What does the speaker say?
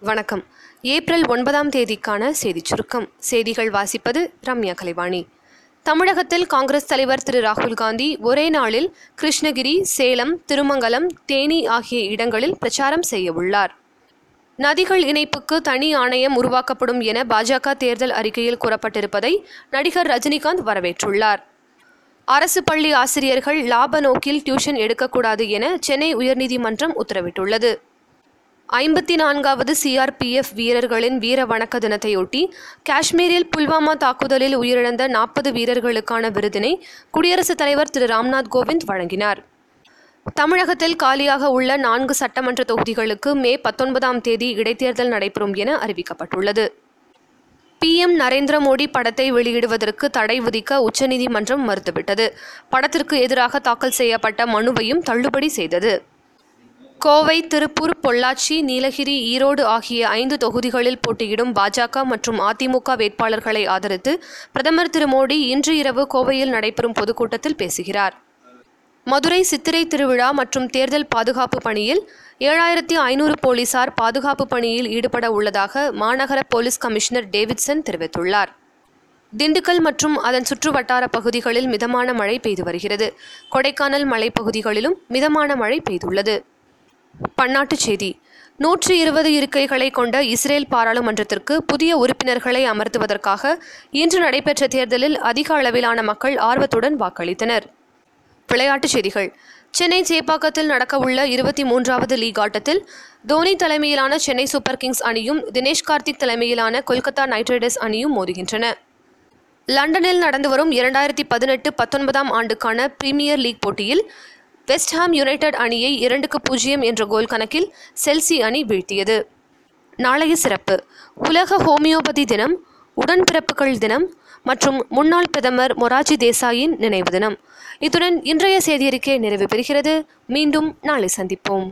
வணக்கம். ஏப்ரல் ஒன்பதாம் தேதிக்கான செய்திச் சுருக்கம். செய்திகள் வாசிப்பது ரம்யா கலைவாணி. தமிழகத்தில் காங்கிரஸ் தலைவர் திரு ராகுல் காந்தி ஒரே நாளில் கிருஷ்ணகிரி சேலம் திருமங்கலம் தேனி ஆகிய இடங்களில் பிரச்சாரம் செய்ய உள்ளார். நதிகள் இணைப்புக்கு தனி ஆணையம் உருவாக்கப்படும் என பாஜக தேர்தல் அறிக்கையில் கூறப்பட்டிருப்பதை நடிகர் ரஜினிகாந்த் வரவேற்றுள்ளார். அரசு பள்ளி ஆசிரியர்கள் லாப நோக்கில் டியூஷன் எடுக்கக்கூடாது என சென்னை உயர்நீதிமன்றம் உத்தரவிட்டுள்ளது. ஐம்பத்தி நான்காவது சிஆர்பிஎஃப் வீரர்களின் வீர வணக்க தினத்தையொட்டி காஷ்மீரில் புல்வாமா தாக்குதலில் உயிரிழந்த நாற்பது வீரர்களுக்கான விருதினை குடியரசுத் தலைவர் திரு ராம்நாத் கோவிந்த் வழங்கினார். தமிழகத்தில் காலியாக உள்ள நான்கு சட்டமன்ற தொகுதிகளுக்கு மே பத்தொன்பதாம் தேதி இடைத்தேர்தல் நடைபெறும் என அறிவிக்கப்பட்டுள்ளது. பிஎம் நரேந்திர மோடி படத்தை வெளியிடுவதற்கு தடை விதிக்க உச்சநீதிமன்றம் மறுத்துவிட்டது. படத்திற்கு எதிராக தாக்கல் செய்யப்பட்ட மனுவையும் தள்ளுபடி செய்தது. கோவை திருப்பூர் பொள்ளாச்சி நீலகிரி ஈரோடு ஆகிய ஐந்து தொகுதிகளில் போட்டியிடும் பாஜக மற்றும் அதிமுக வேட்பாளர்களை ஆதரித்து பிரதமர் திரு மோடி இன்று இரவு கோவையில் நடைபெறும் பொதுக்கூட்டத்தில் பேசுகிறார். மதுரை சித்திரை திருவிழா மற்றும் தேர்தல் பாதுகாப்பு பணியில் ஏழாயிரத்தி ஐநூறு போலீசார் பாதுகாப்பு பணியில் ஈடுபட உள்ளதாக மாநகர போலீஸ் கமிஷனர் டேவிட்சன் தெரிவித்துள்ளார். திண்டுக்கல் மற்றும் அதன் சுற்றுவட்டார பகுதிகளில் மிதமான மழை பெய்து வருகிறது. கொடைக்கானல் மலைப்பகுதிகளிலும் மிதமான மழை பெய்துள்ளது. பன்னாட்டுச் செய்தி. நூற்றி இருபது இருக்கைகளை கொண்ட இஸ்ரேல் பாராளுமன்றத்திற்கு புதிய உறுப்பினர்களை அமர்த்துவதற்காக இன்று நடைபெற்ற தேர்தலில் அதிக அளவிலான மக்கள் ஆர்வத்துடன் வாக்களித்தனர். விளையாட்டுச் செய்திகள். சென்னை சேப்பாக்கத்தில் நடக்கவுள்ள இருபத்தி மூன்றாவது லீக் ஆட்டத்தில் தோனி தலைமையிலான சென்னை சூப்பர் கிங்ஸ் அணியும் தினேஷ் கார்த்திக் தலைமையிலான கொல்கத்தா நைட் ரைடர்ஸ் அணியும் மோதுகின்றன. லண்டனில் நடந்து வரும் இரண்டாயிரத்தி பதினெட்டு பத்தொன்பதாம் ஆண்டுக்கான பிரீமியர் லீக் போட்டியில் வெஸ்ட்ஹாம் யுனைடெட் அணியை இரண்டுக்கு பூஜ்ஜியம் என்ற கோல் கணக்கில் செல்சி அணி வீழ்த்தியது. நாளைய சிறப்பு. உலக ஹோமியோபதி தினம் உடன்பிறப்புகள் தினம் மற்றும் முன்னாள் பிரதமர் மொராஜி தேசாயின் நினைவு தினம். இத்துடன் இன்றைய செய்தியறிக்கை நிறைவு பெறுகிறது. மீண்டும் நாளை சந்திப்போம்.